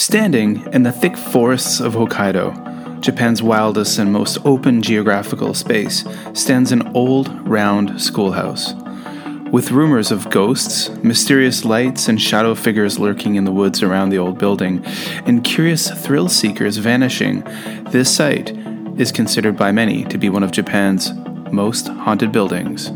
Standing in the thick forests of Hokkaido, Japan's wildest and most open geographical space, stands an old, round schoolhouse. With rumors of ghosts, mysterious lights, and shadow figures lurking in the woods around the old building, and curious thrill seekers vanishing, this site is considered by many to be one of Japan's most haunted buildings.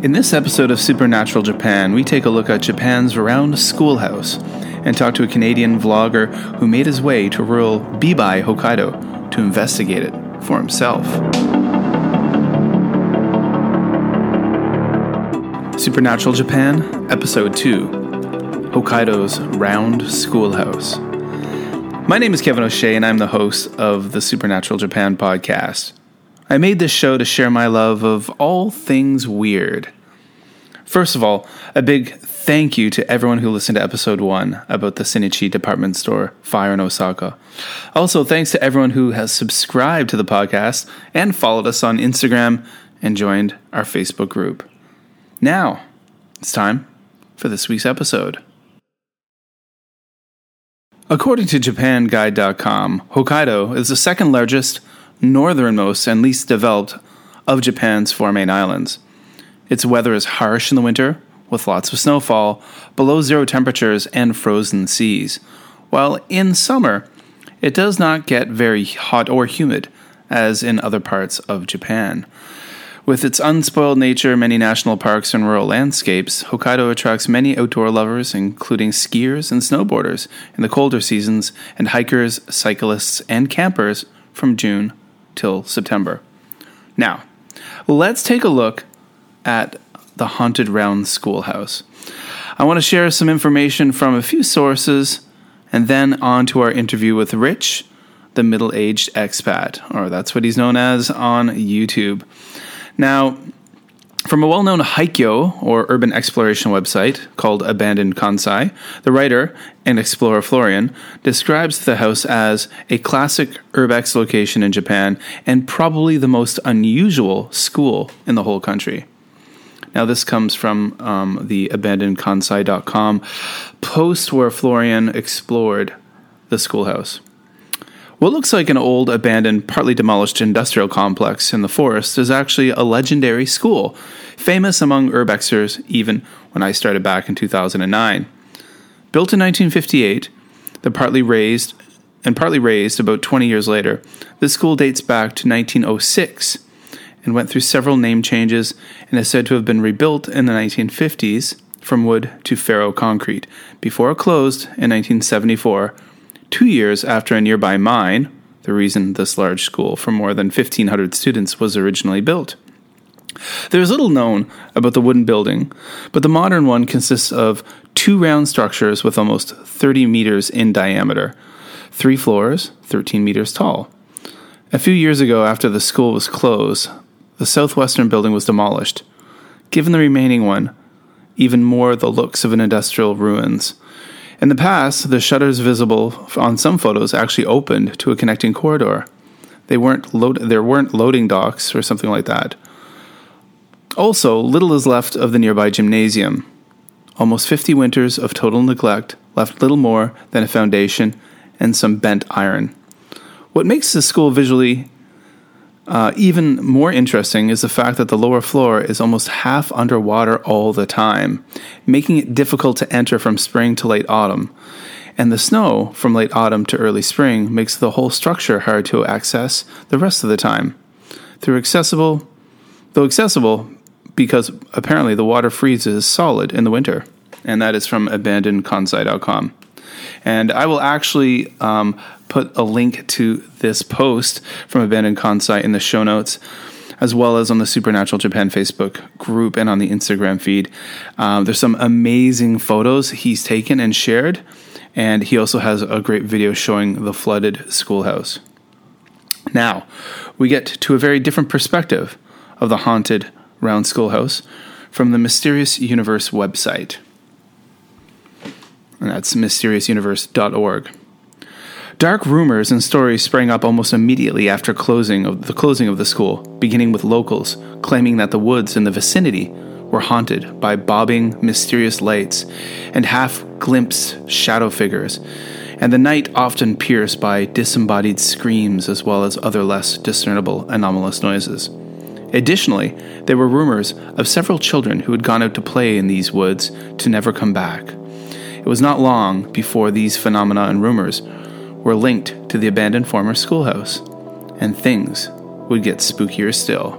In this episode of Supernatural Japan, we take a look at Japan's round schoolhouse and talk to a Canadian vlogger who made his way to rural Bibai, Hokkaido, to investigate it for himself. Supernatural Japan, Episode 2 Hokkaido's Round Schoolhouse. My name is Kevin O'Shea, and I'm the host of the Supernatural Japan podcast. I made this show to share my love of all things weird. First of all, a big thank you to everyone who listened to episode one about the Sennichi department store fire in Osaka. Also, thanks to everyone who has subscribed to the podcast and followed us on Instagram and joined our Facebook group. Now, it's time for this week's episode. According to JapanGuide.com, Hokkaido is the second largest northernmost and least developed of Japan's four main islands. Its weather is harsh in the winter, with lots of snowfall, below zero temperatures, and frozen seas, while in summer, it does not get very hot or humid, as in other parts of Japan. With its unspoiled nature, many national parks, and rural landscapes, Hokkaido attracts many outdoor lovers, including skiers and snowboarders in the colder seasons, and hikers, cyclists, and campers from June till September. Now, let's take a look at the Haunted Round Schoolhouse. I want to share some information from a few sources and then on to our interview with Rich, the middle aged expat, or that's what he's known as on YouTube. Now, from a well known Haikyo, or urban exploration website, called Abandoned Kansai, the writer and explorer Florian describes the house as a classic urbex location in Japan and probably the most unusual school in the whole country. Now, this comes from um, the abandonedkansai.com post where Florian explored the schoolhouse. What looks like an old, abandoned, partly demolished industrial complex in the forest is actually a legendary school, famous among urbexers even when I started back in 2009. Built in 1958, the partly razed and partly razed about 20 years later, this school dates back to 1906 and went through several name changes and is said to have been rebuilt in the 1950s from wood to ferro concrete before it closed in 1974 two years after a nearby mine, the reason this large school for more than 1,500 students was originally built. There is little known about the wooden building, but the modern one consists of two round structures with almost 30 meters in diameter, three floors, 13 meters tall. A few years ago, after the school was closed, the southwestern building was demolished, giving the remaining one even more the looks of an industrial ruins. In the past, the shutters visible on some photos actually opened to a connecting corridor. They weren't load- there weren't loading docks or something like that. Also, little is left of the nearby gymnasium. Almost 50 winters of total neglect left little more than a foundation and some bent iron. What makes the school visually uh, even more interesting is the fact that the lower floor is almost half underwater all the time, making it difficult to enter from spring to late autumn. And the snow from late autumn to early spring makes the whole structure hard to access the rest of the time. Through accessible, though accessible, because apparently the water freezes solid in the winter. And that is from abandonedkansai.com. And I will actually um, put a link to this post from Abandoned Kansai in the show notes, as well as on the Supernatural Japan Facebook group and on the Instagram feed. Um, there's some amazing photos he's taken and shared, and he also has a great video showing the flooded schoolhouse. Now, we get to a very different perspective of the haunted round schoolhouse from the Mysterious Universe website. And that's mysteriousuniverse.org. Dark rumors and stories sprang up almost immediately after closing of the closing of the school, beginning with locals claiming that the woods in the vicinity were haunted by bobbing, mysterious lights and half glimpsed shadow figures, and the night often pierced by disembodied screams as well as other less discernible anomalous noises. Additionally, there were rumors of several children who had gone out to play in these woods to never come back. It was not long before these phenomena and rumors were linked to the abandoned former schoolhouse, and things would get spookier still.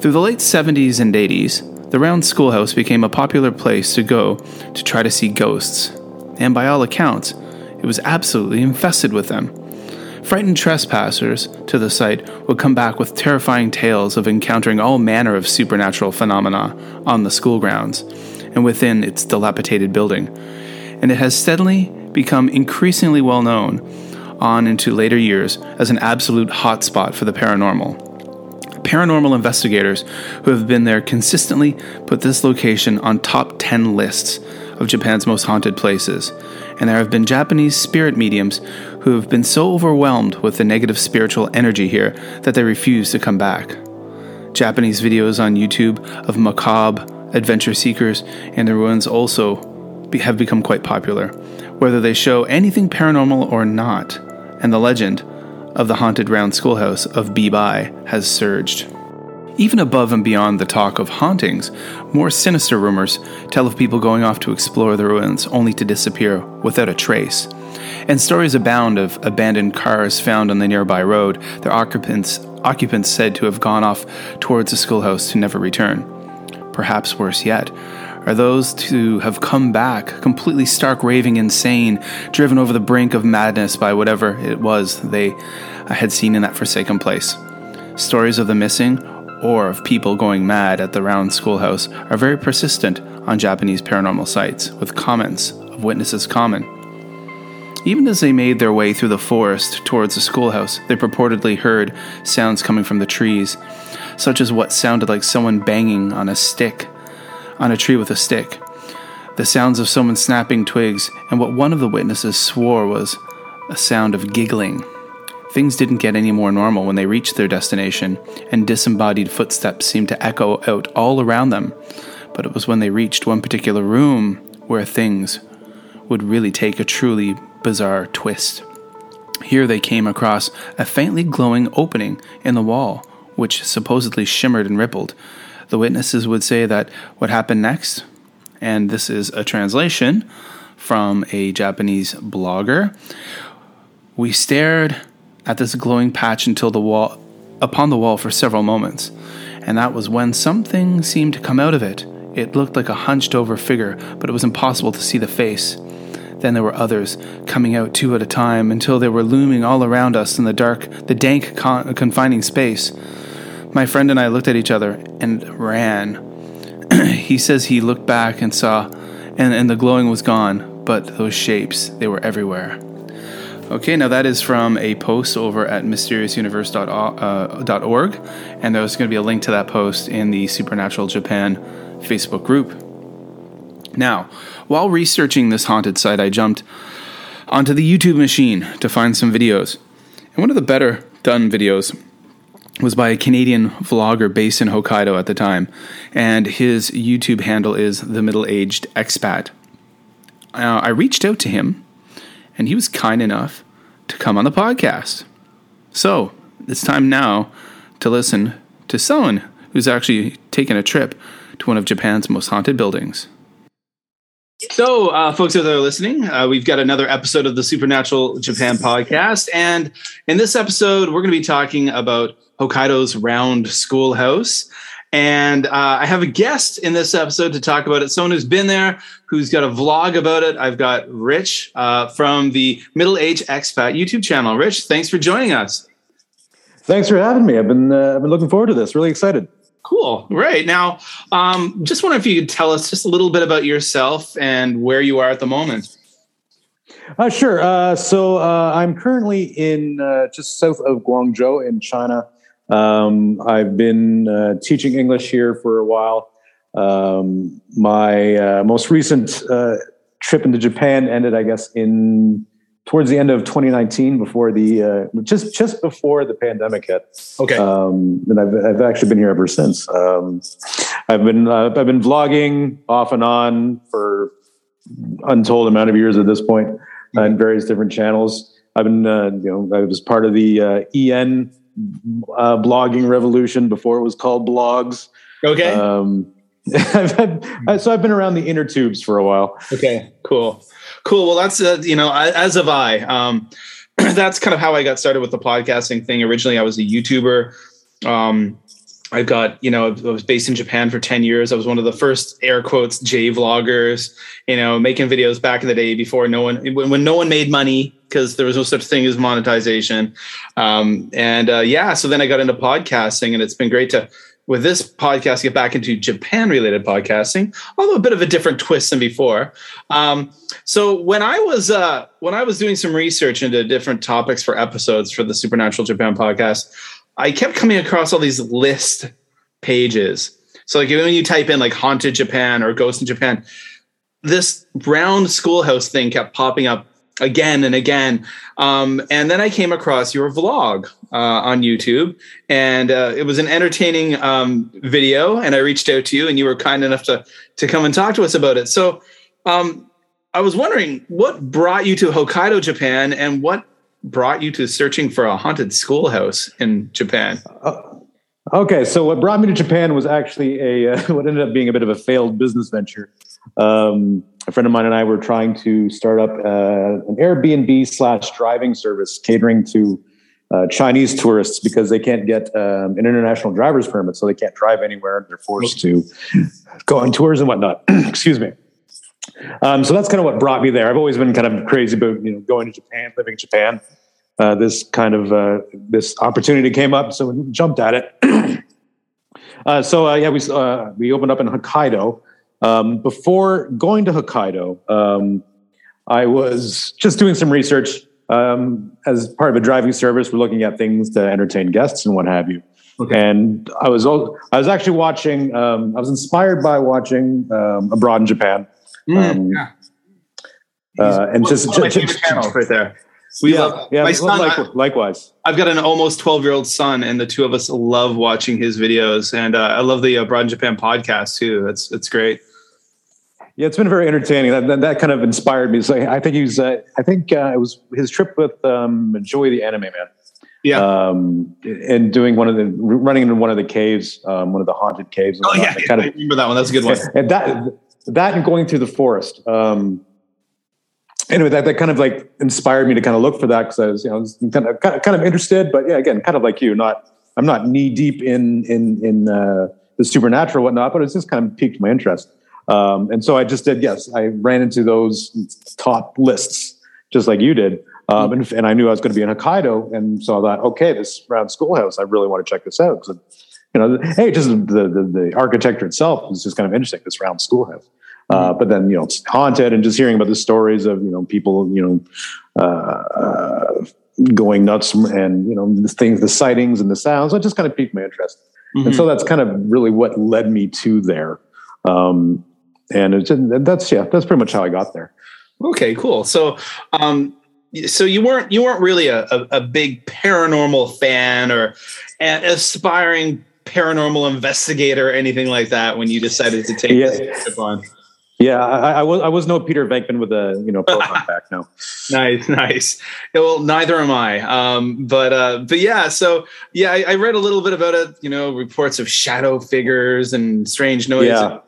Through the late 70s and 80s, the round schoolhouse became a popular place to go to try to see ghosts, and by all accounts, it was absolutely infested with them. Frightened trespassers to the site would come back with terrifying tales of encountering all manner of supernatural phenomena on the school grounds and within its dilapidated building. And it has steadily become increasingly well known on into later years as an absolute hotspot for the paranormal paranormal investigators who have been there consistently put this location on top 10 lists of Japan's most haunted places. And there have been Japanese spirit mediums who have been so overwhelmed with the negative spiritual energy here that they refuse to come back. Japanese videos on YouTube of macabre adventure seekers and the ruins also be- have become quite popular, whether they show anything paranormal or not, and the legend of the haunted round schoolhouse of Bibai has surged. Even above and beyond the talk of hauntings, more sinister rumors tell of people going off to explore the ruins only to disappear without a trace. And stories abound of abandoned cars found on the nearby road, their occupants, occupants said to have gone off towards the schoolhouse to never return. Perhaps worse yet, are those who have come back completely stark raving insane, driven over the brink of madness by whatever it was they uh, had seen in that forsaken place. Stories of the missing or of people going mad at the round schoolhouse are very persistent on Japanese paranormal sites, with comments of witnesses common. Even as they made their way through the forest towards the schoolhouse, they purportedly heard sounds coming from the trees, such as what sounded like someone banging on a stick on a tree with a stick. The sounds of someone snapping twigs, and what one of the witnesses swore was a sound of giggling. Things didn't get any more normal when they reached their destination, and disembodied footsteps seemed to echo out all around them. But it was when they reached one particular room where things would really take a truly bizarre twist. Here they came across a faintly glowing opening in the wall, which supposedly shimmered and rippled, the witnesses would say that what happened next, and this is a translation from a Japanese blogger, we stared at this glowing patch until the wall upon the wall for several moments, and that was when something seemed to come out of it. It looked like a hunched over figure, but it was impossible to see the face. Then there were others coming out two at a time until they were looming all around us in the dark, the dank, con- confining space. My friend and I looked at each other and ran. he says he looked back and saw, and, and the glowing was gone, but those shapes, they were everywhere. Okay, now that is from a post over at mysteriousuniverse.org, and there's going to be a link to that post in the Supernatural Japan Facebook group. Now, while researching this haunted site, I jumped onto the YouTube machine to find some videos. And one of the better done videos was by a Canadian vlogger based in Hokkaido at the time, and his YouTube handle is the middle aged expat. Uh, I reached out to him, and he was kind enough to come on the podcast. So it's time now to listen to someone who's actually taken a trip to one of Japan's most haunted buildings. So, uh, folks that are listening, uh, we've got another episode of the Supernatural Japan podcast. And in this episode, we're going to be talking about Hokkaido's Round Schoolhouse. And uh, I have a guest in this episode to talk about it. Someone who's been there, who's got a vlog about it. I've got Rich uh, from the Middle Age Expat YouTube channel. Rich, thanks for joining us. Thanks for having me. I've been uh, I've been looking forward to this. Really excited. Cool. Right now, um, just wonder if you could tell us just a little bit about yourself and where you are at the moment. Uh, sure. Uh, so uh, I'm currently in uh, just south of Guangzhou in China. Um, I've been uh, teaching English here for a while. Um, my uh, most recent trip into Japan ended, I guess, in towards the end of 2019, before the uh, just just before the pandemic hit. Okay. Um, and I've I've actually been here ever since. Um, I've been uh, I've been vlogging off and on for untold amount of years at this point mm-hmm. in various different channels. I've been uh, you know I was part of the uh, EN uh, blogging revolution before it was called blogs. Okay. Um, I've had, so I've been around the inner tubes for a while. Okay, cool, cool. Well, that's uh, you know, as have I. Um, that's kind of how I got started with the podcasting thing. Originally, I was a YouTuber. Um, I got, you know, I was based in Japan for 10 years. I was one of the first air quotes J vloggers, you know, making videos back in the day before no one, when, when no one made money because there was no such thing as monetization. Um, and uh, yeah, so then I got into podcasting and it's been great to with this podcast get back into Japan related podcasting, although a bit of a different twist than before. Um, so when I was uh, when I was doing some research into different topics for episodes for the Supernatural Japan podcast, I kept coming across all these list pages. So like when you type in like haunted Japan or ghost in Japan, this round schoolhouse thing kept popping up again and again. Um, and then I came across your vlog uh, on YouTube, and uh, it was an entertaining um, video. And I reached out to you, and you were kind enough to to come and talk to us about it. So um, I was wondering what brought you to Hokkaido, Japan, and what brought you to searching for a haunted schoolhouse in Japan. Uh, okay, so what brought me to Japan was actually a uh, what ended up being a bit of a failed business venture. Um, a friend of mine and I were trying to start up uh, an Airbnb slash driving service catering to uh, Chinese tourists because they can't get um, an international driver's permit, so they can't drive anywhere. They're forced to go on tours and whatnot. Excuse me. Um, so that's kind of what brought me there. I've always been kind of crazy about you know going to Japan, living in Japan. Uh, this kind of uh, this opportunity came up, so we jumped at it. uh, so uh, yeah, we uh, we opened up in Hokkaido. Um, before going to Hokkaido, um, I was just doing some research um, as part of a driving service. We're looking at things to entertain guests and what have you. Okay. And I was I was actually watching. Um, I was inspired by watching um, Abroad in Japan. Mm, um, yeah. Uh, and just, just, just channels right there. We yeah, love yeah, my son. Like, likewise, I've got an almost twelve year old son, and the two of us love watching his videos. And uh, I love the Abroad in Japan podcast too. That's it's great. Yeah, it's been very entertaining. That, that, that kind of inspired me. So I think he's. Uh, I think uh, it was his trip with um, Joey the Anime Man. Yeah. Um, and doing one of the running into one of the caves, um, one of the haunted caves. Oh yeah, kind of, I remember that one. That's a good one. And that that and going through the forest. Um, anyway, that, that kind of like inspired me to kind of look for that because I was, you know, was kind of, kind of interested, but yeah, again, kind of like you, not I'm not knee deep in in in uh, the supernatural whatnot, but it's just kind of piqued my interest. Um, and so I just did, yes, I ran into those top lists just like you did. Um, and, and, I knew I was going to be in Hokkaido. And so I thought, okay, this round schoolhouse, I really want to check this out. Because, you know, hey, just the, the, the, architecture itself is just kind of interesting, this round schoolhouse. Uh, mm-hmm. but then, you know, it's haunted and just hearing about the stories of, you know, people, you know, uh, uh, going nuts and, you know, the things, the sightings and the sounds, it just kind of piqued my interest. Mm-hmm. And so that's kind of really what led me to there. Um, and it's, that's yeah, that's pretty much how I got there. Okay, cool. So, um, so you weren't you weren't really a, a, a big paranormal fan or an aspiring paranormal investigator or anything like that when you decided to take yeah. this on. Yeah, I, I, was I was no Peter Venkman with a you know proton pack. No, nice, nice. Well, neither am I. Um, but uh, but yeah, so yeah, I, I, read a little bit about it. You know, reports of shadow figures and strange noises. Yeah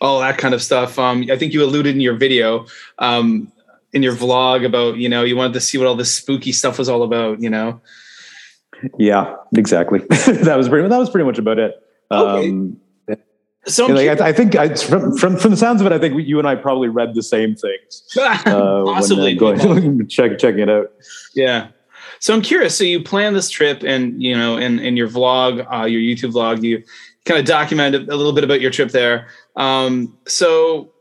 all that kind of stuff. Um, I think you alluded in your video, um, in your vlog about, you know, you wanted to see what all this spooky stuff was all about, you know? Yeah, exactly. that was pretty, that was pretty much about it. Okay. Um, so like, I, I, think I, from, from, from the sounds of it, I think you and I probably read the same things. Uh, Possibly. When, uh, going, check, checking it out. Yeah. So I'm curious. So you plan this trip, and you know, in in your vlog, uh, your YouTube vlog, you kind of document a little bit about your trip there. Um, so,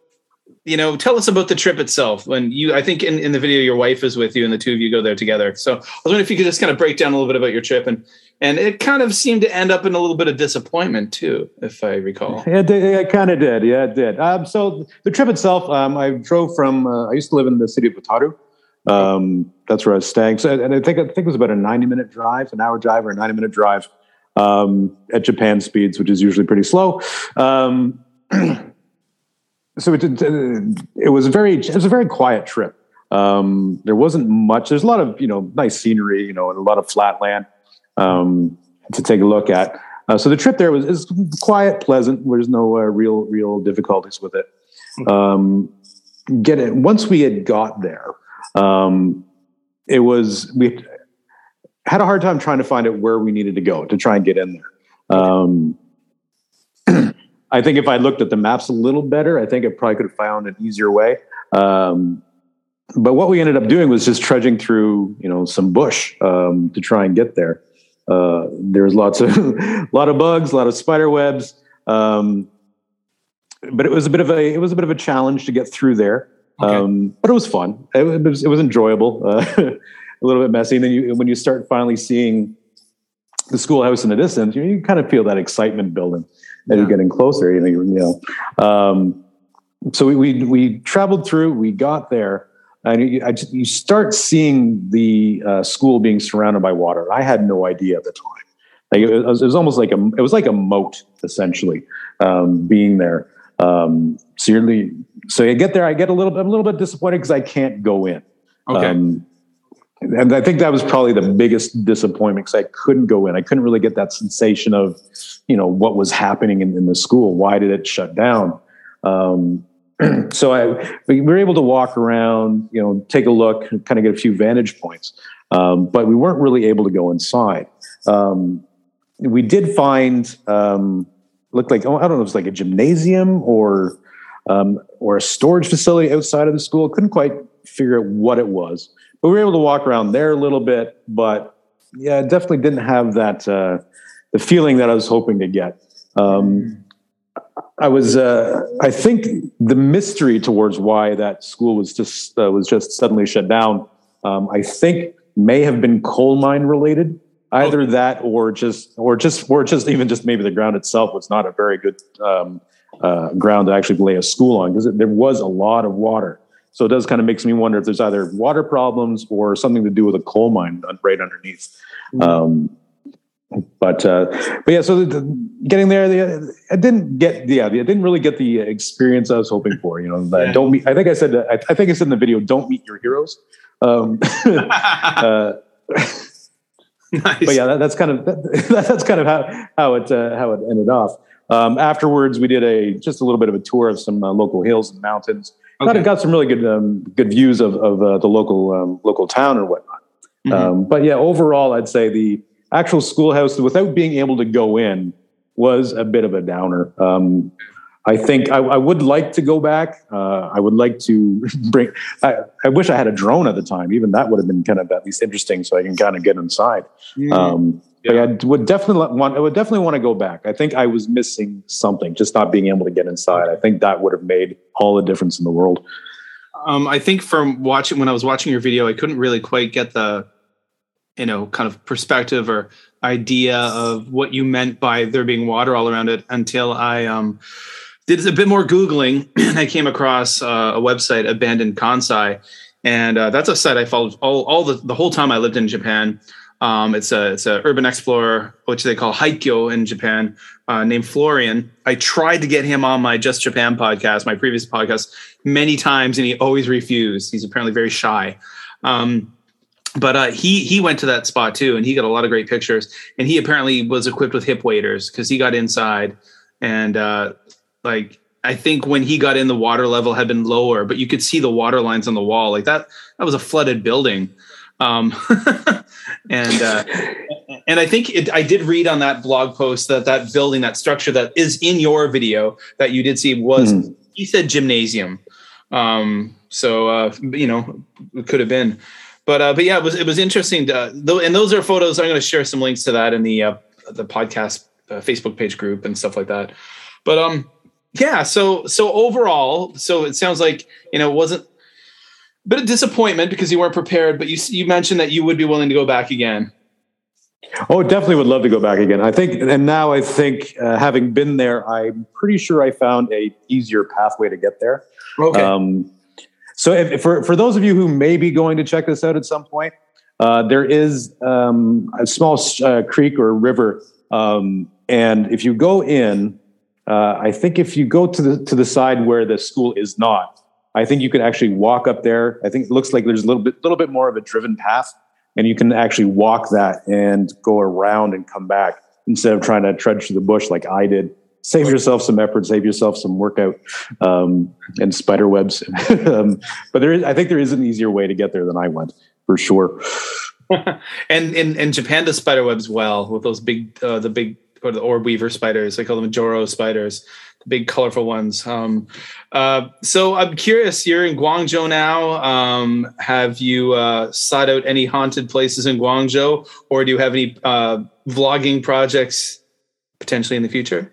you know, tell us about the trip itself. When you, I think in, in the video, your wife is with you, and the two of you go there together. So, I was wondering if you could just kind of break down a little bit about your trip, and and it kind of seemed to end up in a little bit of disappointment too, if I recall. Yeah, it, it kind of did. Yeah, it did. Um, so the trip itself, um, I drove from. Uh, I used to live in the city of Otaru. Um, that's where I was staying. So, and I think I think it was about a ninety minute drive, an hour drive, or a ninety minute drive um, at Japan speeds, which is usually pretty slow. Um, so it, it was a very it was a very quiet trip. Um, there wasn't much. There's a lot of you know nice scenery, you know, and a lot of flat land um, to take a look at. Uh, so the trip there was is quiet, pleasant. There's no uh, real real difficulties with it. Um, get it once we had got there. Um, it was we had a hard time trying to find out where we needed to go to try and get in there. I think if I looked at the maps a little better, I think I probably could have found an easier way. Um, but what we ended up doing was just trudging through, you know, some bush um, to try and get there. Uh, there was lots of, a lot of bugs, a lot of spider webs, um, but it was a bit of a, it was a bit of a challenge to get through there. Okay. Um, but it was fun. It, it, was, it was enjoyable. Uh, a little bit messy. And then you, when you start finally seeing the schoolhouse in the distance, you, you kind of feel that excitement building as yeah. you're getting closer. You know, you know. Um, so we, we we traveled through. We got there, and you, just, you start seeing the uh, school being surrounded by water. I had no idea at the time. Like it was, it was almost like a it was like a moat essentially um, being there. Um, so so I get there. I get a little bit I'm a little bit disappointed because I can't go in. Okay. Um, and I think that was probably the biggest disappointment because I couldn't go in. I couldn't really get that sensation of, you know, what was happening in, in the school. Why did it shut down? Um, so I we were able to walk around, you know, take a look, kind of get a few vantage points, um, but we weren't really able to go inside. Um, we did find um, looked like oh, I don't know, it was like a gymnasium or um, or a storage facility outside of the school. Couldn't quite figure out what it was but we were able to walk around there a little bit. But yeah, definitely didn't have that uh, the feeling that I was hoping to get. Um, I was, uh, I think, the mystery towards why that school was just uh, was just suddenly shut down. Um, I think may have been coal mine related, either okay. that or just or just or just even just maybe the ground itself was not a very good um, uh, ground to actually lay a school on because there was a lot of water. So it does kind of makes me wonder if there's either water problems or something to do with a coal mine right underneath. Mm-hmm. Um, but uh, but yeah, so the, the, getting there, the, I didn't get yeah, I didn't really get the experience I was hoping for. You know, yeah. don't meet. I think I said I, I, think I said in the video, don't meet your heroes. Um, uh, nice. But yeah, that, that's kind of that, that's kind of how how it uh, how it ended off. Um, afterwards, we did a just a little bit of a tour of some uh, local hills and mountains. Okay. Got, got some really good um, good views of of uh, the local um, local town or whatnot. Mm-hmm. Um, but yeah, overall, I'd say the actual schoolhouse, without being able to go in, was a bit of a downer. Um, I think I, I, would like to go back. Uh, I would like to bring. I, I, wish I had a drone at the time. Even that would have been kind of at least interesting, so I can kind of get inside. Mm-hmm. Yeah. But I would definitely want. I would definitely want to go back. I think I was missing something, just not being able to get inside. I think that would have made all the difference in the world. Um, I think from watching when I was watching your video, I couldn't really quite get the, you know, kind of perspective or idea of what you meant by there being water all around it until I um, did a bit more googling and I came across uh, a website, Abandoned Kansai, and uh, that's a site I followed all, all the, the whole time I lived in Japan. Um, it's a it's a urban explorer, which they call Haikyo in Japan, uh, named Florian. I tried to get him on my Just Japan podcast, my previous podcast, many times, and he always refused. He's apparently very shy. Um, but uh, he he went to that spot too, and he got a lot of great pictures. And he apparently was equipped with hip waders because he got inside, and uh, like I think when he got in, the water level had been lower, but you could see the water lines on the wall. Like that, that was a flooded building. Um, and uh, and I think it, I did read on that blog post that that building, that structure that is in your video that you did see was mm. he said gymnasium. Um, so uh, you know, it could have been, but uh, but yeah, it was it was interesting. To, though, and those are photos. I'm going to share some links to that in the uh, the podcast uh, Facebook page group and stuff like that. But um, yeah. So so overall, so it sounds like you know it wasn't bit of disappointment because you weren't prepared, but you you mentioned that you would be willing to go back again. Oh, definitely would love to go back again. I think, and now I think, uh, having been there, I'm pretty sure I found a easier pathway to get there. Okay. Um, So, if, for for those of you who may be going to check this out at some point, uh, there is um, a small uh, creek or river, um, and if you go in, uh, I think if you go to the to the side where the school is not, I think you could actually walk up there. I think it looks like there's a little bit little bit more of a driven path, and you can actually walk that and go around and come back instead of trying to trudge through the bush like I did. Save yourself some effort, save yourself some workout um, and spider webs. um, but there is, I think there is an easier way to get there than I went for sure. and in, in Japan, the spider webs well with those big, uh, the big or the orb weaver spiders. They call them Joro spiders, big colorful ones. Um, uh, so I'm curious. You're in Guangzhou now. Um, have you uh, sought out any haunted places in Guangzhou, or do you have any uh, vlogging projects potentially in the future?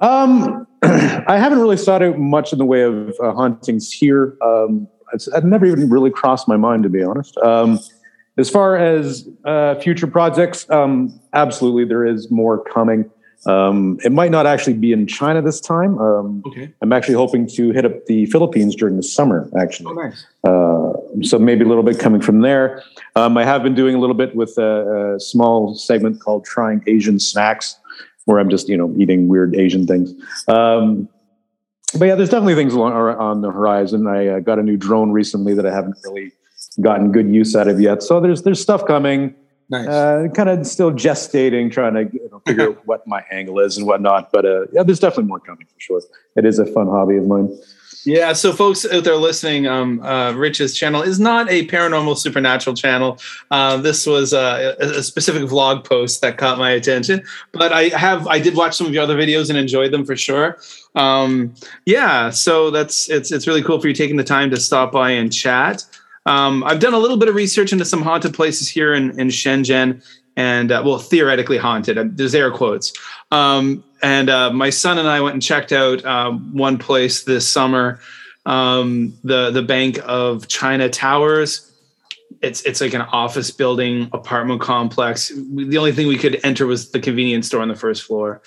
Um, I haven't really sought out much in the way of uh, hauntings here. Um, I've never even really crossed my mind, to be honest. Um, as far as uh, future projects, um, absolutely, there is more coming. Um, it might not actually be in China this time. Um, okay. I'm actually hoping to hit up the Philippines during the summer, actually. Oh, nice. Uh, so maybe a little bit coming from there. Um, I have been doing a little bit with a, a, small segment called Trying Asian Snacks, where I'm just, you know, eating weird Asian things. Um, but yeah, there's definitely things on the horizon. I uh, got a new drone recently that I haven't really gotten good use out of yet. So there's there's stuff coming. Nice. Uh, kind of still gestating, trying to you know, figure out what my angle is and whatnot. But uh, yeah, there's definitely more coming for sure. It is a fun hobby of mine. Yeah, so folks out there listening, um, uh, Rich's channel is not a paranormal supernatural channel. Uh, this was a, a, specific vlog post that caught my attention, but I have I did watch some of your other videos and enjoyed them for sure. Um, yeah, so that's it's it's really cool for you taking the time to stop by and chat. Um, I've done a little bit of research into some haunted places here in, in Shenzhen, and uh, well, theoretically haunted. Uh, there's air quotes. Um, and uh, my son and I went and checked out um, one place this summer, um, the the Bank of China Towers. It's it's like an office building, apartment complex. The only thing we could enter was the convenience store on the first floor.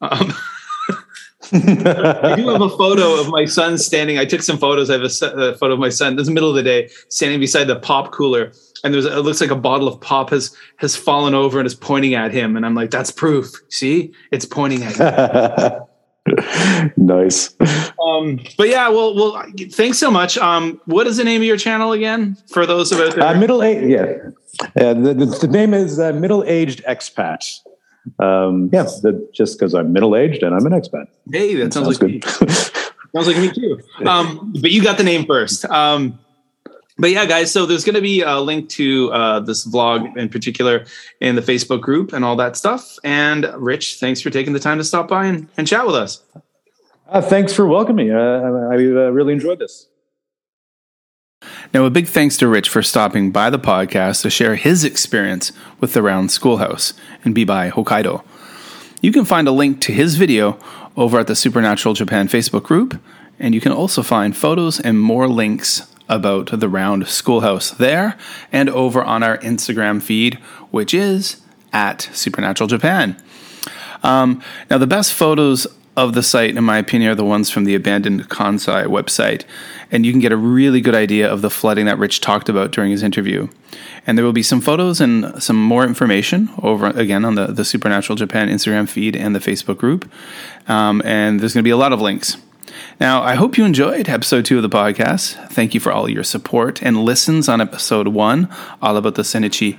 Um, I do have a photo of my son standing. I took some photos. I have a, a, photo of my son. This is the middle of the day, standing beside the pop cooler, and there's it looks like a bottle of pop has has fallen over and is pointing at him. And I'm like, that's proof. See, it's pointing at you. nice. Um, but yeah, well, well, thanks so much. Um, what is the name of your channel again? For those of us, uh, middle age. Yeah, uh, the, the, the, name is uh, middle aged expat um, yeah, the, just because I'm middle aged and I'm an expat. Hey, that sounds, sounds like good. Me. sounds like me too. Um, but you got the name first. Um, but yeah, guys, so there's going to be a link to uh, this vlog in particular in the Facebook group and all that stuff. And Rich, thanks for taking the time to stop by and, and chat with us. Uh, thanks for welcoming me. Uh, I, I uh, really enjoyed this. Now, a big thanks to Rich for stopping by the podcast to share his experience with the Round Schoolhouse in Bibai, Hokkaido. You can find a link to his video over at the Supernatural Japan Facebook group, and you can also find photos and more links about the Round Schoolhouse there and over on our Instagram feed, which is at Supernatural Japan. Um, now, the best photos of the site, in my opinion, are the ones from the abandoned Kansai website. And you can get a really good idea of the flooding that Rich talked about during his interview. And there will be some photos and some more information over again on the, the Supernatural Japan Instagram feed and the Facebook group. Um, and there's going to be a lot of links. Now, I hope you enjoyed episode two of the podcast. Thank you for all your support and listens on episode one, all about the Sennichi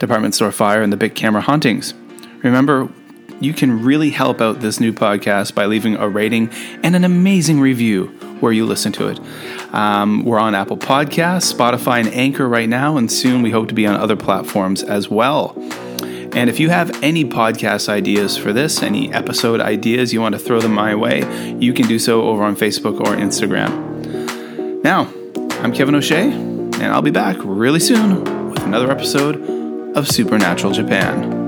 department store fire and the Bic Camera hauntings. Remember, you can really help out this new podcast by leaving a rating and an amazing review where you listen to it. Um, we're on Apple Podcasts, Spotify, and Anchor right now, and soon we hope to be on other platforms as well. And if you have any podcast ideas for this, any episode ideas you want to throw them my way, you can do so over on Facebook or Instagram. Now, I'm Kevin O'Shea, and I'll be back really soon with another episode of Supernatural Japan.